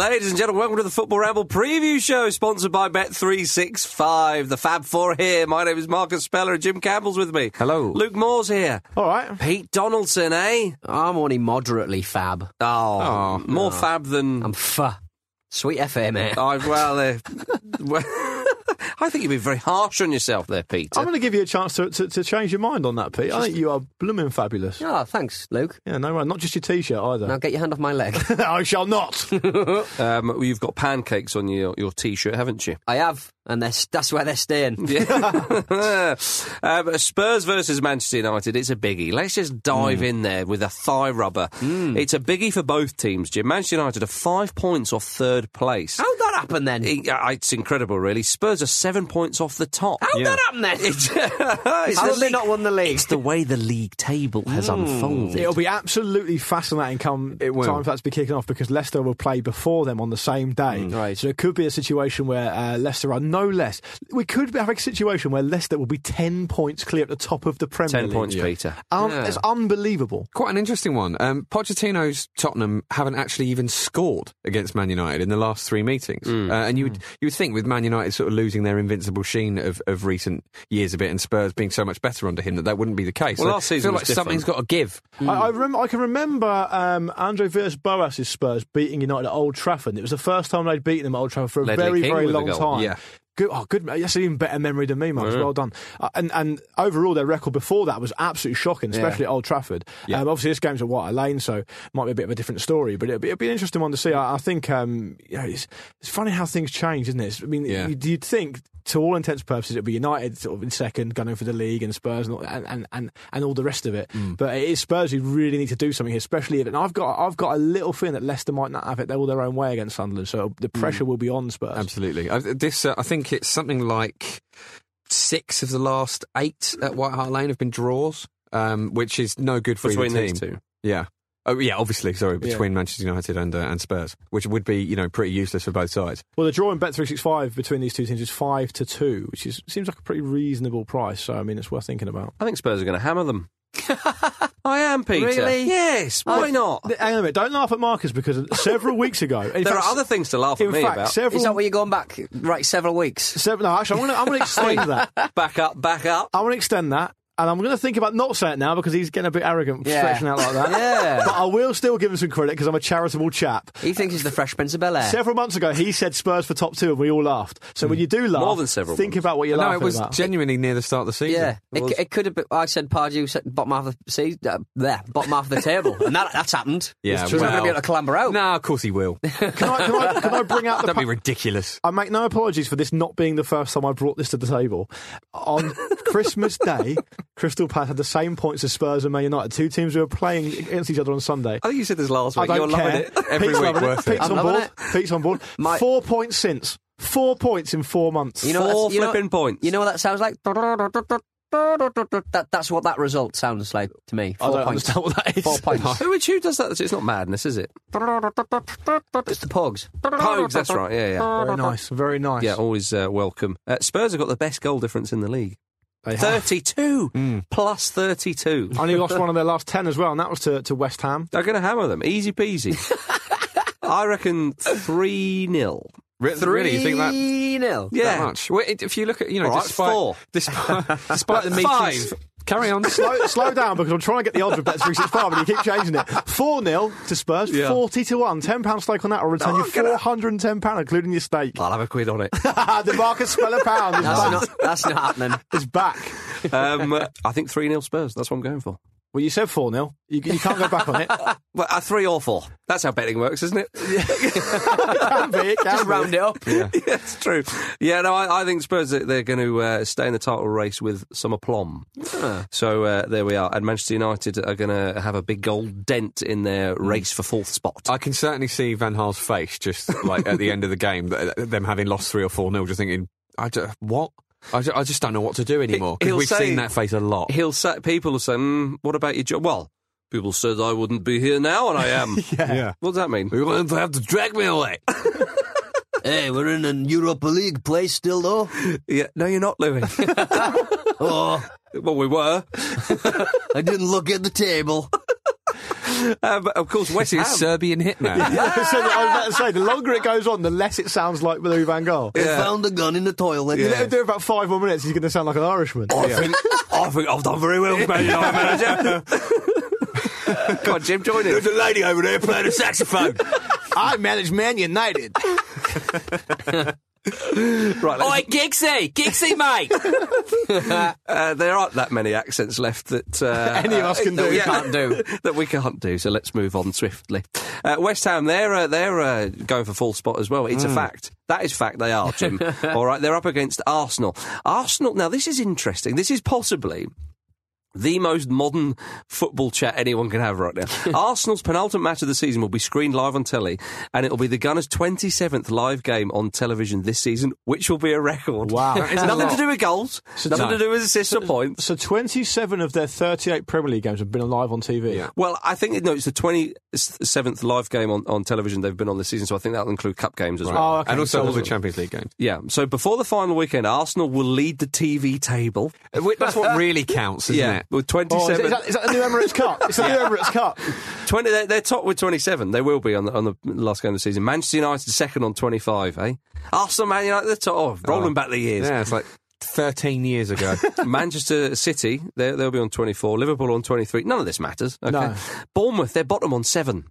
Ladies and gentlemen, welcome to the Football Ramble preview show sponsored by Bet365. The Fab Four here. My name is Marcus Speller and Jim Campbell's with me. Hello. Luke Moore's here. All right. Pete Donaldson, eh? I'm only moderately fab. Oh, Oh, more no. fab than. I'm fa. Sweet FA, mate. I, well, uh, well, I think you've been very harsh on yourself there, Pete. I'm going to give you a chance to, to, to change your mind on that, Pete. I think you are blooming fabulous. Oh, thanks, Luke. Yeah, no, right. Not just your t-shirt either. Now get your hand off my leg. I shall not. Um, well, you've got pancakes on your, your t-shirt, haven't you? I have, and they're, that's where they're staying. Yeah. um, Spurs versus Manchester United. It's a biggie. Let's just dive in there with a thigh rubber. It's a biggie for both teams, Jim. Manchester United are five points off third place. How'd that happen then? It- it's incredible, really. Spurs are seven points off the top. How'd that happen then? It's, it's How the have they not won the league? It's the way the league table has unfolded. It'll be absolutely fascinating come It will. time for that to be kicking off because Leicester will play before them on the same day. right. So it could be a situation where uh, Leicester are no less. We could have a situation where Leicester will be 10 points clear at the top of the Premier Ten League. points, Peter. Un- Yeah. It's unbelievable. Quite an interesting one. Um, Pochettino's Tottenham haven't actually even scored against Man United in the last three meetings, Mm. uh, and you would you would think with Man United sort of losing their invincible sheen of, of recent years a bit, and Spurs being so much better under him, that that wouldn't be the case. Well, So last I season feel was like something's got to give. I, I, rem- I can remember um, Andre Villas Boas' Spurs beating United at Old Trafford. It was the first time they'd beaten them at Old Trafford for a Ledley very, King very long time. Yeah. Good, oh, good. That's an even better memory than me, Mark. Yeah. Well done. Uh, and and overall, their record before that was absolutely shocking, especially at Old Trafford. Yeah. Um, obviously, this game's at White Lane, so might be a bit of a different story. But it'll be, it'll be an interesting one to see. I, I think um, you know, it's, it's funny how things change, isn't it? I mean, Yeah. you'd, you'd think. To all intents and purposes, it'll be United sort of in second, gunning for the league, and Spurs and all, and, and, and, all the rest of it. Mm. But it is Spurs who really need to do something here, especially if. And I've got I've got a little feeling that Leicester might not have it They're all their own way against Sunderland, so the Mm. pressure will be on Spurs. Absolutely. I, this, uh, I think it's something like six of the last eight at White Hart Lane have been draws, um, which is no good for Between either these team. two. Yeah. Oh yeah, obviously. Sorry, between Manchester United and uh, and Spurs, which would be you know pretty useless for both sides. Well, the draw in Bet three six five between these two teams is five to two, which is seems like a pretty reasonable price. So I mean, it's worth thinking about. I think Spurs are going to hammer them. I am, Peter. Really? Yes. Why not? Hang on a minute, don't laugh at Marcus because several weeks ago, in There fact, are other things to laugh at me fact, about. several. Is that where you're going back? Right, several weeks. several no, actually, I'm going to I'm going to extend that. Back up, back up. I want to extend that, and I'm going to think about not saying it now because he's getting a bit arrogant, Yeah. stretching out like that. Yeah. But I will still give him some credit because I'm a charitable chap. He thinks he's the Fresh Prince of Bel Air. Several months ago, he said Spurs for top two, and we all laughed. So when you do laugh, More than several think months. about what you're no, laughing it was about. genuinely near the start of the season. Yeah, it, was- it could have been. I said Pardew said bottom half of the sea, uh, there, bottom half of the table, and that that's happened. Yeah, He's not going to well- be able to clamber out. No, of course he will. can, I, can, I, can I bring out the Don't be ridiculous. I make no apologies for this not being the first time I brought this to the table. On Christmas Day, Crystal Palace had the same points as Spurs and Man United, two teams who were playing against each other on Sunday. I think you said this last I week. don't You're care. loving it. Every Pete's week loving worth it. it. Pete's I'm on loving board. it. Pete's on board. My- Four points since. Four points in four months. You know what Four that's- you know- flipping points. You know what that sounds like? That, that's what that result sounds like to me. I Four don't points. understand what that is. Four points. Who, who does that? It's not madness, is it? it's the Pogs. Pogues, that's right. Yeah, yeah. Very nice, very nice. Yeah, always uh, welcome. Uh, Spurs have got the best goal difference in the league. They have. 32 hmm. plus 32. Only lost one of their last ten as well, and that was to, to West Ham. They're going to hammer them. Easy peasy. I reckon 3 0. Re- Really, you think that? nil. Yeah. That much? Well, if you look at, you know, All right, despite, four. despite, despite the Five. Meetings, carry on. slow, slow down because I'm trying to get the odds of Bet three six five, and you keep changing it. Four 0 to Spurs, Yeah. forty to one. Ten pound stake on that will return Oh, you four hundred and ten pound, including your stake. I'll have a quid on it. the Marcus Speller pound is That's back. not, that's not happening. It's back. Um, I think 3 0 Spurs. That's what I'm going for. Well, you said four 0 you, you can't go back on it. Well, uh, 3 or 4. That's how betting works, isn't it? can be, it can Just be. round it up. yeah, it's true. Yeah, no, I, I think Spurs they're- they're going to uh, stay in the title race with some aplomb. So uh, there we are. And Manchester United are going to have a big gold dent in their race for fourth spot. I can certainly see Van Gaal's face just like at the end of the game, them having lost three or four nil, just thinking, I ju- what? I, I just don't know what to do anymore. He'll we've say- seen that face a lot. He'll say people will say, mm, "What about your job?" Well, people said I wouldn't be here now, and I am. yeah. What does that mean? You're going to have to drag me away. Hey, we're in an Europa League place still, though. Yeah, no, you're not, Louis. Oh, well, we were, I didn't look at the table. Uh, but of course, West He's Ham. a Serbian hitman. Yeah, so I was about to say, the longer it goes on, the less it sounds like Louis Van Gaal. I found a gun in the toilet. You let him do about five more minutes, he's going to sound like an Irishman. I think I think I've done very well, Man United manager. Come on, Jim, join in. There's a lady over there playing a saxophone. I manage Man United. Right, let's- Oi, Gixie! Gixie, mate! uh, there aren't that many accents left that uh, Any of us can that do. we Yeah. can't do. that we can't do. So let's move on swiftly. Uh, West Ham, they're uh, they're uh, going for full spot as well. It's a fact. That is fact. They are, Jim. All right, they're up against Arsenal. Arsenal. Now this is interesting. This is possibly. The most modern football chat anyone can have right now. Arsenal's penultimate match of the season will be screened live on telly, and it will be the Gunners' 27th live game on television this season, which will be a record. Wow. That is a nothing to do with goals, nothing no. to do with assists or points. So 27 of their 38 Premier League games have been live on TV. Yeah. Well, I think no, it's the twenty seventh live game on, on television they've been on this season, so I think that'll include cup games as well. Oh, okay. and also So- all the Champions League games. Yeah. So before the final weekend, Arsenal will lead the TV table. Uh, That's what really counts, isn't it? With twenty Oh, is, that, is that the new Emirates Cup? It's the new Emirates Cup. 20, they're, they're top with 27. They will be on the, on the last game of the season. Manchester United second on 25, eh? Arsenal, Man United, the top. Oh, rolling Oh. back the years. Yeah, it's like 13 years ago. Manchester City, they- they'll be on 24. Liverpool on 23. None of this matters. Okay. No. Bournemouth, they're bottom on seven.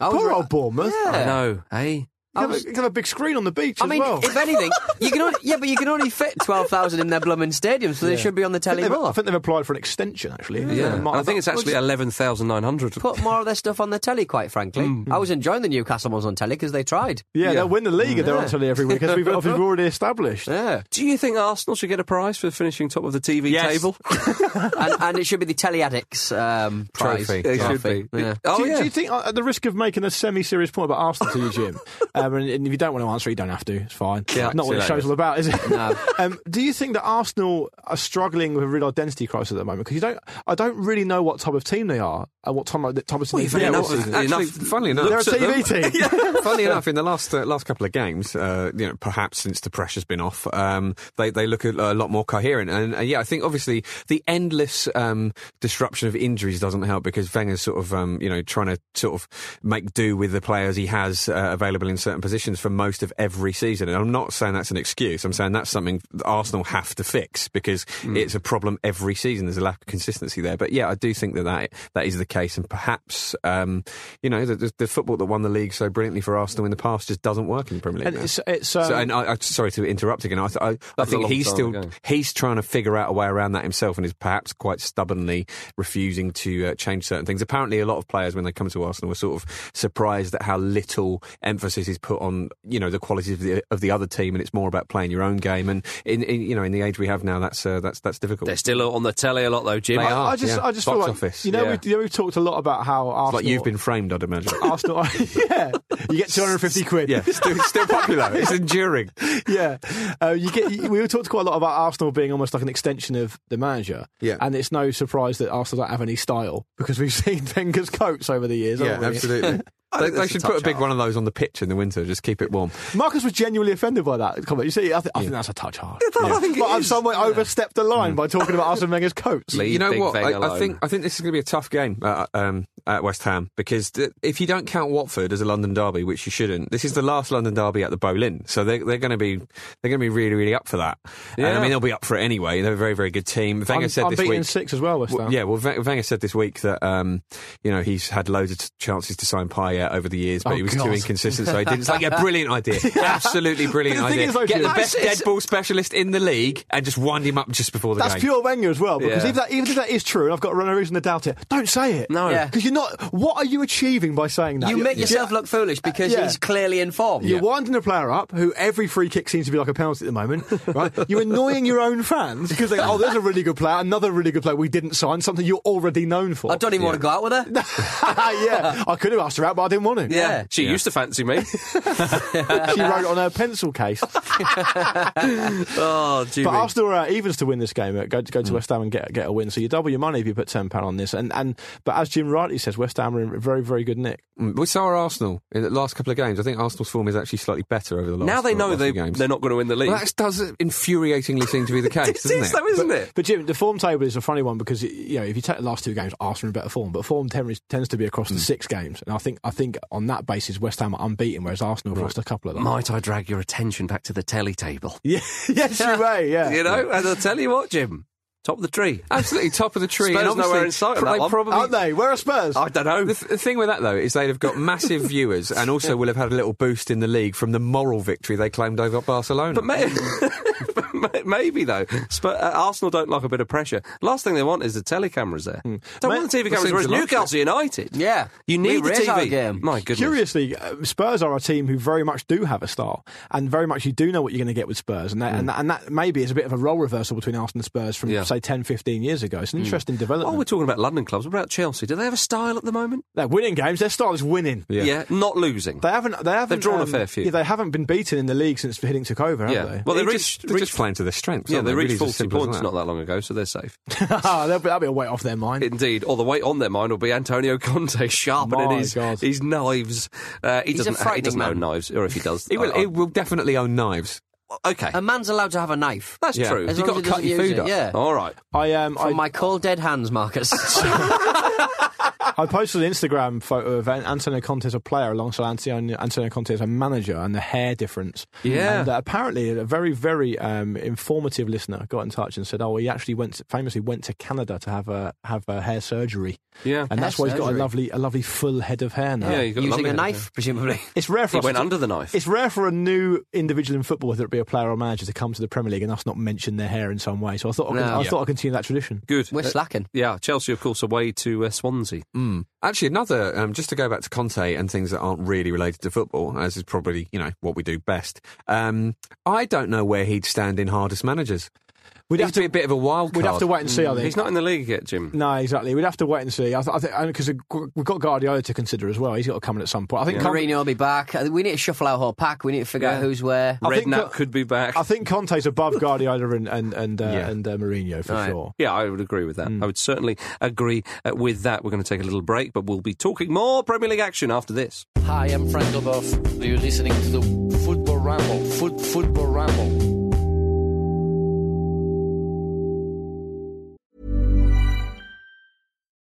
I Poor right. old Bournemouth. Yeah. I know, eh? You have, a, you have a big screen on the beach I as mean, well. if anything, you can only, yeah, but you can only fit twelve thousand in their blooming stadium, so they should be on the telly think, they've, I think they've applied for an extension, actually. Yeah. Might I think it's that- actually 11,900. Put more of their stuff on the telly, quite frankly. Mm. I was enjoying the Newcastle ones on telly because they tried. Yeah, Yeah. they'll win the league if they're on Yeah. telly every week, as we've, as we've already established. Yeah, Do you think Arsenal should get a prize for finishing top of the TV Yes. table? and, and it should be the Telly Addicts um, prize. Trophy. It should be. Yeah. Oh, do, you- yeah. do you think, uh, at the risk of making a semi-serious point about Arsenal to you, Jim, um, and, and if you don't want to answer, you don't have to. It's fine. Yeah, not what the you show's all about, is it? No. um, do you think that Arsenal are struggling with a real identity crisis at the moment? Because you don't, I don't really know what type of team they are and what type of, type of team Well, they are had enough- season. enough- funnily enough, They're a looks at TV team. Funnily enough, in the last uh, last couple of games, uh, you know, perhaps since the pressure's been off, um, they they look a, a lot more coherent. And uh, yeah, I think obviously the endless um, disruption of injuries doesn't help because Wenger's sort of um, you know trying to sort of make do with the players he has uh, available in certain positions for most of every season. And I'm not saying that's an excuse. I'm saying that's something that Arsenal have to fix because it's a problem every season. There's a lack of consistency there. But yeah, I do think that that, that is the case, and perhaps um, you know the, the, the football that won the league so brilliantly for Arsenal in the past just doesn't work in the Premier League. And it's, it's, um, So, and I, I, sorry to interrupt again. I, th- I, I think he's still ago. he's trying to figure out a way around that himself, and is perhaps quite stubbornly refusing to uh, change certain things. Apparently, a lot of players when they come to Arsenal were sort of surprised at how little emphasis is put on you know the qualities of the of the other team, and it's more about playing your own game. And in, in you know in the age we have now, that's uh, that's that's difficult. They're still on the telly a lot though, Jim. They I, are. I just, yeah. I just Box feel like office, you know, yeah. we've, you know, we've talked a lot about how It's Arsenal. like you've been framed, I'd imagine. Arsenal, yeah, you get 250 quid. yeah, still, still popular. It's enduring. yeah. Uh, you get. you- We talked quite a lot about Arsenal being almost like an extension of the manager. Yeah. And it's no surprise that Arsenal don't have any style because we've seen Wenger's coats over the years. Yeah, absolutely. I They, they that's a should put a big hard. one of those on the pitch in the winter. Just keep it warm. Marcus was genuinely offended by that comment. You see, I, th- I think that's a touch hard. I think but I've is. somewhat overstepped the line by talking about Arsene Wenger's coats. Leave you know Big what? I, I think I think this is going to be a tough game uh, um, at West Ham because th- if you don't count Watford as a London derby, which you shouldn't, this is the last London derby at the Boleyn, so they're, they're going to be they're going to be really really up for that. And, I mean they'll be up for it anyway. They're a very very good team. Wenger I'm, said I'm this week. six as well, West Ham. Well, yeah, well, Wen- Wenger said this week that um, you know he's had loads of t- chances to sign Payet over the years, but Oh, he was God. too inconsistent, so he didn't. It's like a brilliant idea, absolutely brilliant But the thing idea. is, though, Get the best it's- dead ball specialist in the league and just wind him up just before the That's game. That's pure Wenger as well, because Yeah. if that, even if that is true, and I've got no reason to doubt it, don't say it. No. Yeah. Because you're not. What are you achieving by saying that? You You're- make yourself Yeah. look foolish because Yeah. he's clearly informed. You're winding a player up who every free kick seems to be like a penalty at the moment, right? You're annoying your own fans because they go, oh, there's a really good player, another really good player we didn't sign, something you're already known for. I don't even want to go out with her. yeah, I could have asked her out, but I didn't want to. Yeah. She used to fancy me. She wrote it on her pencil case. oh, Jimmy. But Arsenal are evens to win this game. uh, Go, go Mm. to West Ham and get get a win. So you double your money if you put ten pound on this. And and but as Jim rightly says, West Ham are in very very good nick. Mm, We saw Arsenal in the last couple of games. I think Arsenal's form is actually slightly better over the last. now they know they, few games. they're not going to win the league. Well, that does infuriatingly seem to be the case, it doesn't is, it? though, isn't it? But Jim, the form table is a funny one because you know if you take the last two games, Arsenal are in better form, but form tends, tends to be across Mm. the six games. And I think I think on that basis, West Ham are unbeaten, whereas Arsenal have lost a couple of them. Might I drag your attention back to the telly table? Yeah, yes, you may. Yeah, You know, and I'll tell you what, Jim, top of the tree. Absolutely top of the tree. Spurs and obviously, nowhere in sight on they that one. probably aren't they? Where are Spurs? I don't know. The, th- the thing with that though is they'd have got massive viewers and also will have had a little boost in the league from the moral victory they claimed over Barcelona. But may- but maybe though, Spur- uh, Arsenal don't like a bit of pressure. Last thing they want is the telly cameras there. Don't want the TV cameras. seems Whereas to like Newcastle United, Yeah. you need the raise our TV. game. My goodness. Curiously, uh, Spurs are a team who very much do have a style, and very much you do know what you're going to get with Spurs, and that, and, that, and that maybe is a bit of a role reversal between Arsenal and Spurs from Yeah. say 10, 15 years ago. It's an interesting development. Oh, we're talking about London clubs. What about Chelsea? Do they have a style at the moment? They're winning games. Their style is winning. Yeah. not losing. They haven't. They haven't. They've drawn a um, fair few. Yeah, they haven't been beaten in the league since Hiddink took over, have yeah. they? Well, they They're reached, just, they're reached just playing to their strengths. yeah, aren't they Really reached just 40 points that. not that long ago, so they're safe. that'll, be, that'll be a weight off their mind. Indeed. Or the weight on their mind will be Antonio Conte sharpening My his, his knives. Uh, he He's doesn't, he frightening doesn't own knives, or if he does. He will, I- I- he will definitely own knives. okay. A man's allowed to have a knife. That's Yeah. true. As You've got to cut doesn't your food it, up. Yeah. All right. I um, From I, my cold dead hands, Marcus. I posted an Instagram photo of Antonio Conte as a player alongside Antonio, Antonio Conte as a manager and the hair difference. Yeah. And uh, apparently, a very, very um, informative listener got in touch and said, "Oh, he actually went to, famously went to Canada to have a have a hair surgery, Yeah. and Hair that's why he's got a lovely a lovely full head of hair now." Yeah, you got Using lovely a knife, presumably. It's rare for He us went to- under the knife. It's rare for a new individual in football, whether it be a player or manager, to come to the Premier League and us not mention their hair in some way. So I thought I, No. I Yeah. thought I'd continue that tradition. Good. We're Uh, slacking. yeah, Chelsea, of course, away to uh, Swansea. Mm. Actually, another um, just to go back to Conte and things that aren't really related to football, as is probably you know what we do best. Um, I don't know where he'd stand in hardest managers. We'd have to be a bit of a wild we'd have to wait and see. I think He's not in the league yet, Jim. No, exactly. We'd have to wait and see. I, th- I think because we've got Guardiola to consider as well. He's got to come in at some point. I think. Con- Mourinho will be back. Uh, We need to shuffle our whole pack. We need to figure out who's where. I think Redknapp that- could be back. I think Conte's above Guardiola and and and, uh, Yeah. and uh, Mourinho for Right. sure. Yeah, I would agree with that. Hmm. I would certainly agree uh, with that. We're going to take a little break, but we'll be talking more Premier League action after this. Hi, I'm Frank Leboeuf. You're listening to the Football Ramble. Foot, football Ramble.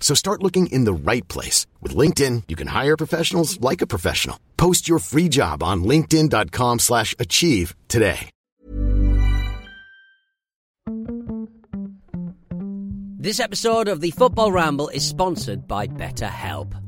So start looking in the right place. With LinkedIn, you can hire professionals like a professional. Post your free job on linkedin.com slash achieve today. This episode of the Football Ramble is sponsored by BetterHelp.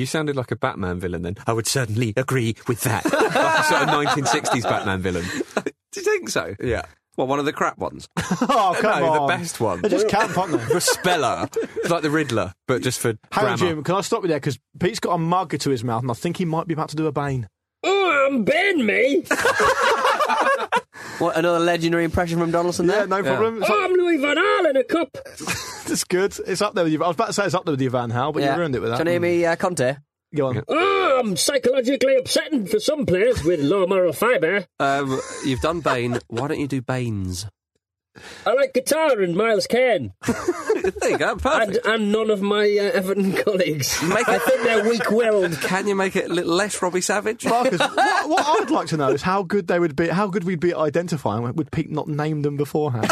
You sounded like a Batman villain then. I would certainly agree with that. like a sort of 1960s Batman villain. Do you think so? Yeah. Well, one of the crap ones. Oh, come no, on. the best one. They're just camp, aren't they? The Speller. It's like the Riddler, but just for Hang grammar. Jim, can I stop you there? Because Pete's got a mug to his mouth, and I think he might be about to do a Bane. Oh, I'm Ben, me. What, another legendary impression from Donaldson There? Yeah, there? no problem. It's, Oh, I'm Louis Van Gaal in a cup. it's good. It's up there with you. I was about to say it's up there with you, Van Hal, but you ruined it with that. Can you hear me, uh, Conte? Go on. Oh, I'm psychologically upsetting for some players with low moral fibre. Um, you've done Bane. Why don't you do Banes? I like guitar and Miles Kane, There you go. and, Perfect. and none of my uh, Everton colleagues. Make I think they're weak-willed. Can you make it a little less Robbie Savage? Marcus, what, what I'd like to know is how good they would be, how good we'd be at identifying. Would Pete not name them beforehand?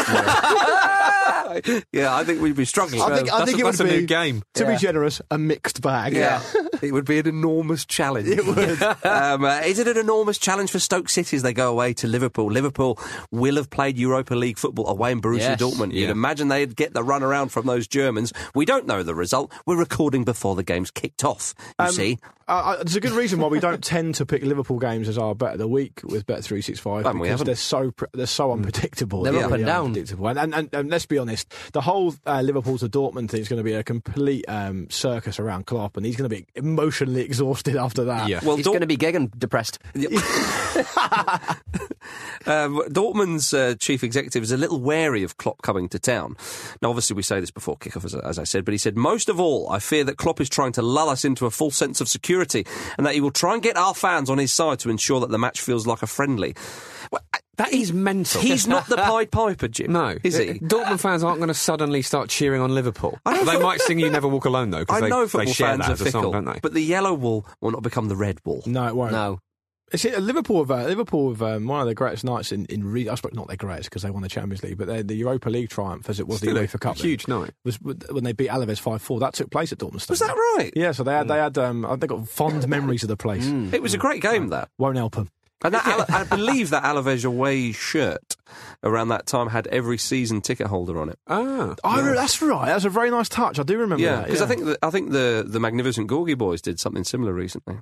yeah, I think we'd be struggling. I think, I think a- it would that's a new game. To Yeah. be generous, a mixed bag. Yeah, it would be an enormous challenge. It would. um, uh, is it an enormous challenge for Stoke City as they go away to Liverpool? Liverpool will have played Europa League football away in Borussia Yes. Dortmund. You'd Yeah. imagine they'd get the run around from those Germans. We don't know the result. We're recording before the game's kicked off. You Um, see, Uh, uh, there's a good reason why we don't tend to pick Liverpool games as our bet of the week with Bet three six five And we because haven't. they're so pre- they're so unpredictable. They're They up and are down. unpredictable. And, and, and, and let's be honest, the whole uh, Liverpool to Dortmund thing is going to be a complete um, circus around Klopp, and he's going to be emotionally exhausted after that. Yeah. well, He's Dort- going to be gigging depressed. Um, Dortmund's uh, chief executive is a little wary of Klopp coming to town. Now, obviously, we say this before kickoff, as, as I said, but he said, most of all, I fear that Klopp is trying to lull us into a false sense of security and that he will try and get our fans on his side to ensure that the match feels like a friendly. Well, That is mental. He's not the Pied Piper, Jim. No. Is he? Dortmund fans aren't going to suddenly start cheering on Liverpool. They might sing You Never Walk Alone, though, I because they, know they football share fans that are as a fickle, song, don't they? but the yellow wall will not become the red wall. No, it won't. No. It's it, Liverpool have uh, Liverpool have um, one of their greatest nights in in re- I suppose not their greatest because they won the Champions League, but the Europa League triumph as it was Still the UEFA Cup. then, huge night. was when they beat Alaves five four. That took place at Dortmund. Was that right? Yeah, so they had they had um, they got fond memories of the place. It was a great game, that. Won't help them. And that, I believe that Alaves away shirt around that time had every season ticket holder on it. Ah. Oh, that's right. That's a very nice touch. I do remember Yeah, because I think the, I think the the Magnificent Gorgie Boys did something similar recently.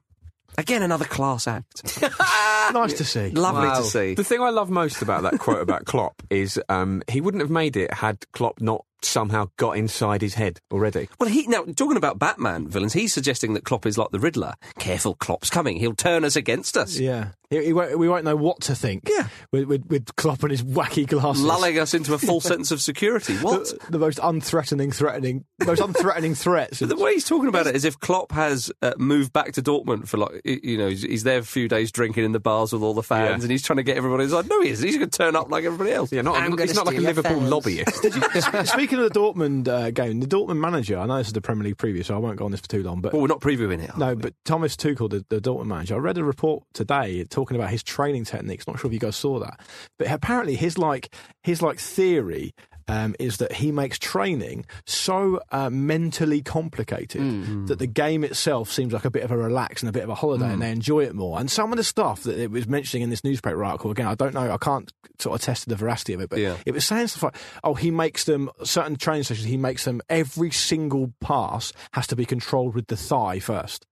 Again, another class act. nice to see. Lovely Wow. to see. The thing I love most about that quote about Klopp is um, he wouldn't have made it had Klopp not somehow got inside his head already. Well, he now talking about Batman villains. He's suggesting that Klopp is like the Riddler. Careful, Klopp's coming. He'll turn us against us. Yeah. He, he won't, we won't know what to think. Yeah. with, with, with Klopp and his wacky glasses. Lulling us into a false sense of security. What? the, the most unthreatening, threatening, most unthreatening threats. But the way he's talking about it is if Klopp has uh, moved back to Dortmund for like, you know, he's, he's there a few days drinking in the bars with all the fans, Yeah. and he's trying to get everybody. He's like, no, he isn't. He's going to turn up like everybody else. Yeah, not, I'm he's not like a Liverpool fans. lobbyist. Speaking of the Dortmund uh, game, the Dortmund manager, I know this is the Premier League preview, so I won't go on this for too long, but Well, we're not previewing it. No, we? but Thomas Tuchel, the, the Dortmund manager, I read a report today talking about his training techniques. Not sure if you guys saw that, but apparently his like his like theory um, is that he makes training so uh, mentally complicated Mm. that the game itself seems like a bit of a relax and a bit of a holiday, Mm. and they enjoy it more. And some of the stuff that it was mentioning in this newspaper article, again, I don't know, I can't sort of test the veracity of it, but Yeah. it was saying stuff like, oh, he makes them certain training sessions. He makes them every single pass has to be controlled with the thigh first.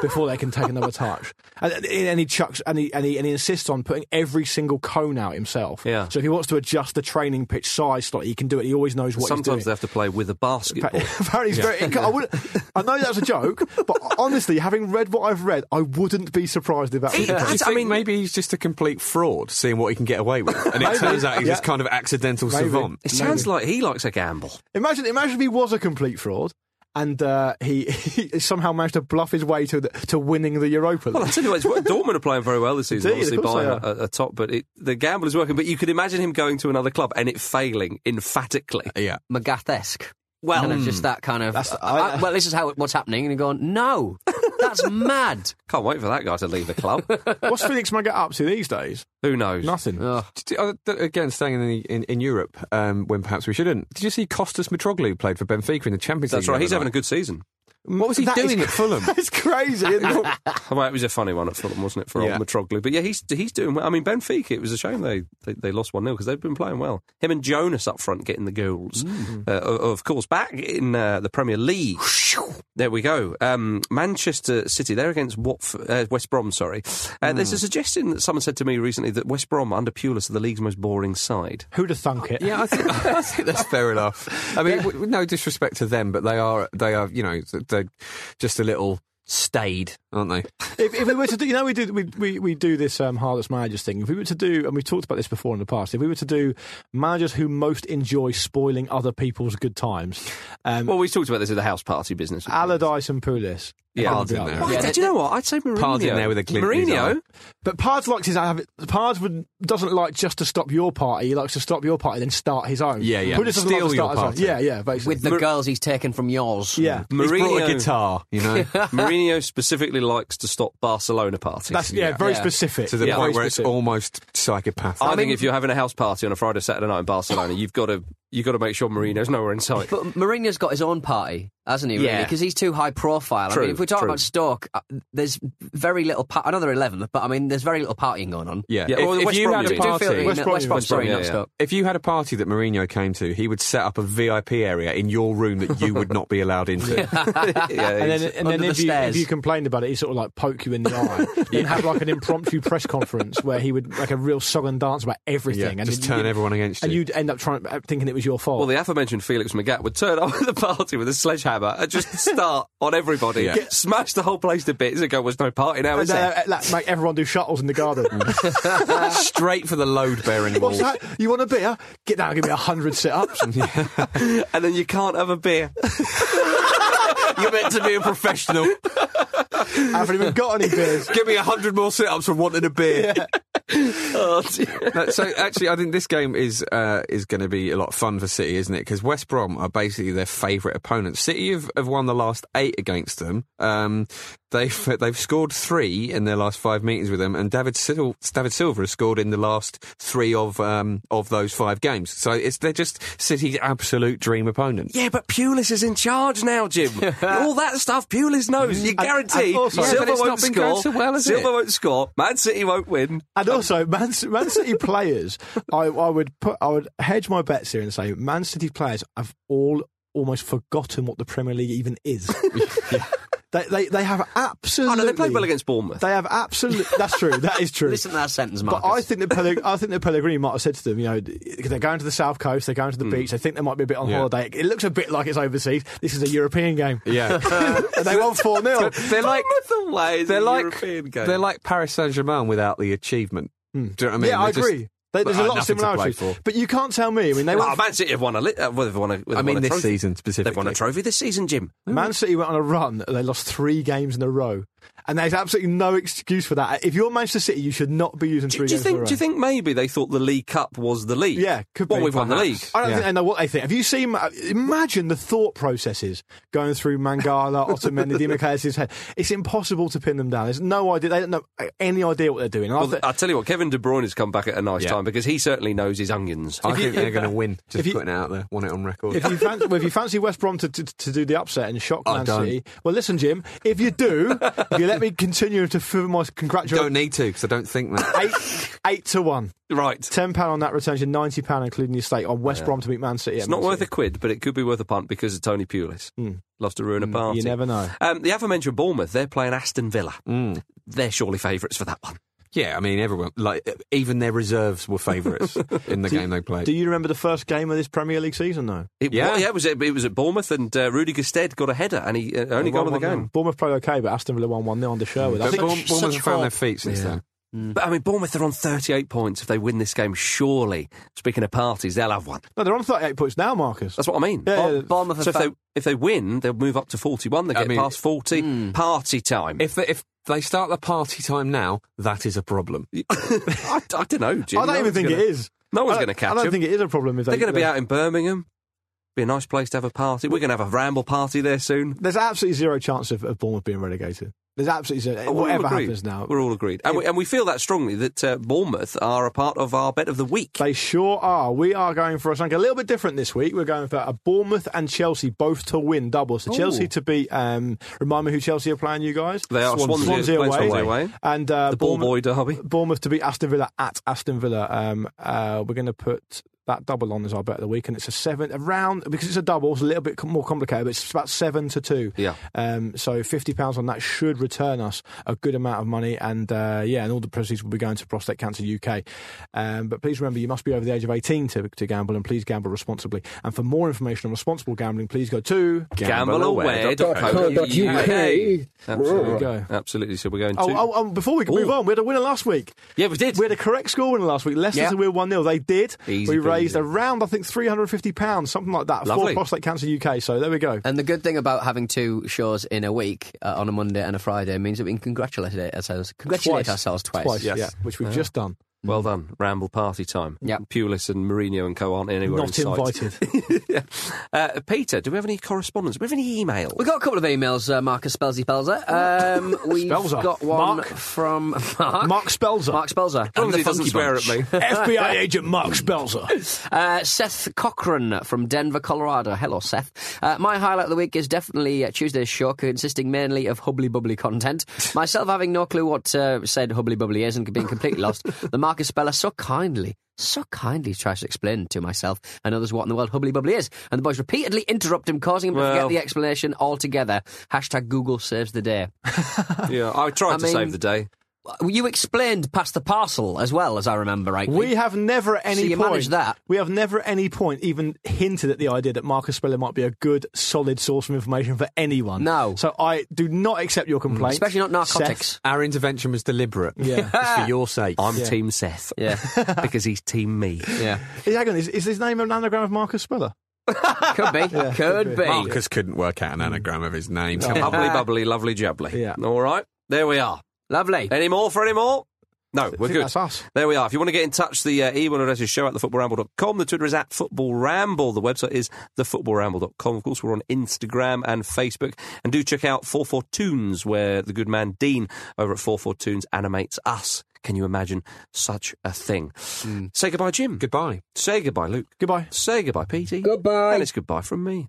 Before they can take another touch, and, and he chucks and he, and he and he insists on putting every single cone out himself. Yeah. So if he wants to adjust the training pitch size slightly, he can do it. He always knows what Sometimes he's they have to play with a basketball. Apparently, he's very. I, would, I know that's a joke, but honestly, having read what I've read, I wouldn't be surprised if that was the Do you case. think maybe he's just a complete fraud, seeing what he can get away with, and it Maybe. turns out he's Yeah. this kind of accidental Maybe. savant. It sounds like he likes a gamble. Imagine, imagine if he was a complete fraud. And uh, he, he somehow managed to bluff his way to the, to winning the Europa League. Well, I tell you what, it's, Dortmund are playing very well this season, Indeed, obviously of course by they a, a top, but it, the gamble is working. But you could imagine him going to another club and it failing emphatically. Yeah. Magath-esque. Well, Kind of just that kind of. That's- uh, I- uh, well, this is how what's happening, and you're going, no, that's mad. can't wait for that guy to leave the club. What's Felix Magath up to these days? Who knows? Nothing. Ugh. Did you- uh, Again, staying in, the, in, in Europe, um, when perhaps we shouldn't. Did you see Costas Mitroglou played for Benfica in the Champions That's League? right. the He's having a night? good season. What was he That is doing at Fulham? It's crazy. Isn't it? Well, it was a funny one at Fulham, wasn't it, for Yeah. old Mitroglou? But yeah, he's he's doing well. I mean, Benfica, it was a shame they, they, they lost 1 0 because they've been playing well. Him and Jonas up front getting the goals. Uh, of course, back in uh, the Premier League. There we go. Um, Manchester City, they're against Watford, uh, West Brom, sorry. Uh, There's a suggestion that someone said to me recently that West Brom, under Pulis, are the league's most boring side. Who'd have thunk it? Yeah, I think, I think that's fair enough. I mean, w- no disrespect to them, but they are they are you know they're just a little staid, aren't they? if, if we were to do, you know, we do we, we, we do this um, hardest managers thing. If we were to do, and we've talked about this before in the past, if we were to do managers who most enjoy spoiling other people's good times, um, Well, we talked about this in the house party business. Allardyce and Pulis. Yeah. probably Pard's in up there. there. Well, Yeah, do you know what? I'd say Mourinho. Pard's in there with a glint in Mourinho. But Pards likes his habit. Pards would, doesn't like just to stop your party. He likes to stop your party, then start his own. Yeah, yeah. Pulis Steal like your start own. party. Yeah, yeah. Basically. With the girls he's taken from yours. yeah. He's brought a Mourinho- guitar, you know, Mourinho specifically likes to stop Barcelona parties. That's yeah, very Yeah. specific. to the yeah, point very where it's almost psychopathic. I, think if you're having a house party on a Friday, Saturday night in Barcelona, you've got to you've got to make sure Mourinho's nowhere in sight. But Mourinho's got his own party, hasn't he? Really, Yeah. because he's too high profile. I True, mean, if we talk true. about Stoke, uh, there's very little. Pa- I know they're 11th, but I mean, there's very little partying going on. yeah, Yeah, if, well, if West you Brom had a do Do feel- party, West no, Brom, West Brom, West Brom, not yeah, Stoke. if you had a party that Mourinho came to, he would set up a VIP area in your room that you would not be allowed into. yeah, And then, and under then the if, you, if you complained about it, he'd sort of like poke you in the eye. Then have like an impromptu press conference where he would like a real song and dance about everything, Yeah, and just you'd- turn everyone against and you. you'd end up trying thinking it was your fault. well, the aforementioned Felix Magath would turn up at the party with a sledgehammer and just start on everybody, Yeah. smash the whole place to bits, and go, "Was no party now, and there?" uh, like, make everyone do shuttles in the garden. Straight for the load bearing What's wall. that? You want a beer? Get down, and give me a hundred sit-ups. and then you can't have a beer. You're meant to be a professional. I haven't even got any beers. Give me a hundred more sit-ups for wanting a beer. oh, dear. So actually, I think this game is uh, is going to be a lot of fun for City, isn't it? Because West Brom are basically their favourite opponents. City have, have won the last eight against them. Um, they've they've scored three in their last five meetings with them, and David Sil- David Silva has scored in the last three of um, of those five games. So it's they're just City's absolute dream opponent. Yeah, but Pulis is in charge now, Jim. Uh, all that stuff Pulis knows. Mm-hmm. You guarantee and also- Yeah, Silva but it's won't score. going so well, has Silva it? won't score. Man City won't win. And also, Man, Man City players, I, I would put, I would hedge my bets here and say Man City players have all almost forgotten what the Premier League even is. They they, they have absolutely. Oh, absolutely. no, they played well against Bournemouth. They have absolutely. That's true. That is true. Listen to that sentence, Marcus. But I think that Pelleg- I think that Pellegrini might have said to them, you know, because they're going to the south coast, they're going to the hmm. beach, they think they might be a bit on Yeah. holiday. It looks a bit like it's overseas. This is a European game, Yeah. and they won four 0 they're like Bournemouth away is they're like they're like Paris Saint Germain without the achievement. Hmm. Do you know what I mean? Yeah, I They're just- agree. They, there's a lot of nothing to play similarities, but you can't tell me. I mean, they Oh, went, Man City have won a. Li- uh, well, they've won a. they've I mean, won a this trophy. season specifically. They've won a trophy this season, Jim. Man City went on a run. They lost three games in a row, and there's absolutely no excuse for that. If you're Manchester City, you should not be using Do, three do you games in a think? row. Do you think maybe they thought the League Cup was the league? Yeah, could well, be, we've won the league. I don't Yeah. think they know what they think. Have you seen? uh, Imagine the thought processes going through Mangala, Otamendi, Dimitri's head. It's impossible to pin them down. There's no idea. They don't know any idea what they're doing. And I Well, thi- I'll tell you what, Kevin De Bruyne has come back at a nice Yeah. time because he certainly knows his onions. I If you- think they're going to win. Just if you- putting it out there, want it on record. if you fancy, well, if you fancy West Brom to, to, to do the upset and shock I Man. City, well, listen, Jim. If you do, if you let me continue to fill my congratulations. don't need to because I don't think that. Eight, eight to one. right. Ten pound on that returns you ninety pound, including your stake on West Brom to beat Man City. It's not worth a quid, but it could be worth a punt because of Tony Pulis. Loves to ruin a party. Hmm. You never know. Um, the aforementioned Bournemouth, they're playing Aston Villa. Mm. They're surely favourites for that one. Yeah, I mean, everyone, like, even their reserves were favourites in the game they played. Do you remember the first game of this Premier League season? though? It, Yeah. well, yeah, it was, it was at Bournemouth, and uh, Rudy Gestede got a header, and he uh, only got on the game. Bournemouth played okay, but Aston Villa won one 0 on the Sherwood. I But think Bourne- such Bournemouth have found their feet since Yeah. then. Mm. But I mean, Bournemouth are on 38 points. If they win this game, surely, speaking of parties, they'll have one. no, they're on thirty eight points now, Marcus. That's what I mean. Yeah, Bour- yeah. Bournemouth so if, they, if they win, they'll move up to 41. They I get mean- past 40. Mm. Party time. If they, if they start the party time now, that is a problem. I, I don't know, Jim. I don't No even think gonna- it is. No one's going to catch I don't them. think it is a problem. If They're they, going to be out in Birmingham. Be a nice place to have a party. We're going to have a ramble party there soon. There's absolutely zero chance of, of Bournemouth being relegated. There's absolutely zero. We're whatever happens now. We're all agreed. And we, and we feel that strongly that uh, Bournemouth are a part of our bet of the week. They sure are. We are going for something a little bit different this week. We're going for a Bournemouth and Chelsea both to win double. So Chelsea to beat. Um, remind me who Chelsea are playing. You guys. They are Swansea, Swansea away. Swansea away. And uh, The ball boy Bournemouth, derby. Bournemouth to beat Aston Villa at Aston Villa. Um, uh, we're going to put that double on is our bet of the week, and it's a seven around because it's a double. It's a little bit more complicated, but it's about seven to two. Yeah. Um, so fifty pounds on that should return us a good amount of money, and uh, yeah, and all the proceeds will be going to Prostate Cancer UK. Um, but please remember, you must be over the age of eighteen to, to gamble, and please gamble responsibly. And for more information on responsible gambling, please go to Gambleaware.co.uk. There Absolutely. go. Absolutely. So we're going to. Oh, oh, oh, before we can move Oh. on, we had a winner last week. Yeah, we did. We had a correct score winner last week. Leicester Yeah. to win 1 0. They did. Easy we raised around, I think, £350, something like that, Lovely. for Prostate Cancer UK. So there we go. And the good thing about having two shows in a week uh, on a Monday and a Friday means that we can congratulate ourselves, congratulate Twice. ourselves twice. Twice, yes. yeah, which we've just done. Well done. Ramble party time. Yeah, Pulis and Mourinho and co aren't anywhere Not in invited. yeah. uh, Peter, do we have any correspondence? Do we have any emails? We've got a couple of emails, uh, Marcus Spelsy Pelzer. Um, we've Spelzer. got one Mark. from Mark. Mark Spelzer. Mark Spelzer. As long as he doesn't swear at me. FBI agent Mark Spelzer. Uh, Seth Cochran from Denver, Colorado. Hello, Seth. Uh, my highlight of the week is definitely uh, Tuesday's show, consisting mainly of hubbly bubbly content. Myself having no clue what uh, said hubbly bubbly is and being completely lost. The Marcus Speller so kindly. So kindly tries to explain to myself and others what in the world hubbly bubbly is, and the boys repeatedly interrupt him, causing him to forget the explanation altogether. Hashtag Google saves the day. yeah, I tried I to mean- save the day. You explained past the parcel as well, as I remember right. We have never at any So you point. managed that? We have never at any point even hinted at the idea that Marcus Speller might be a good, solid source of information for anyone. No. So I do not accept your complaint. Especially not narcotics. Seth. Our intervention was deliberate. Yeah. It's for your sake. I'm Yeah. Team Seth. Yeah. because he's Team me. Yeah. Hang on, is, is his name an anagram of Marcus Speller? Could be. could, could be. be. Marcus couldn't work out an anagram of his name. Come on. Bubbly, bubbly, lovely, jubbly. Yeah. All right. There we are. Lovely. Any more for any more? No, we're I think good. that's us. There we are. If you want to get in touch, the uh, email address is show at thefootballramble.com. The Twitter is at footballramble. The website is thefootballramble.com. Of course, we're on Instagram and Facebook. And do check out 44 Tunes, where the good man Dean over at 44 Tunes animates us. Can you imagine such a thing? Say goodbye, Jim. Goodbye. Say goodbye, Luke. Goodbye. Say goodbye, Petey. Goodbye. And it's goodbye from me.